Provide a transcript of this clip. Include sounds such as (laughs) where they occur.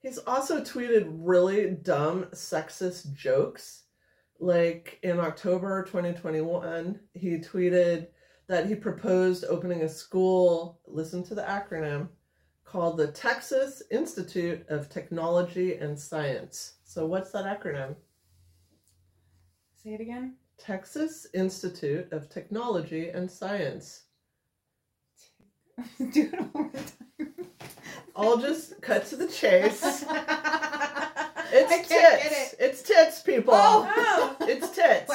He's also tweeted really dumb sexist jokes. Like in October 2021, he tweeted that he proposed opening a school, listen to the acronym, called the Texas Institute of Technology and Science. So, what's that acronym? Say it again. Texas Institute of Technology and Science. (laughs) Do it one more time. I'll just cut to the chase. (laughs) It's tits. it. It's tits, people. Oh, It's tits.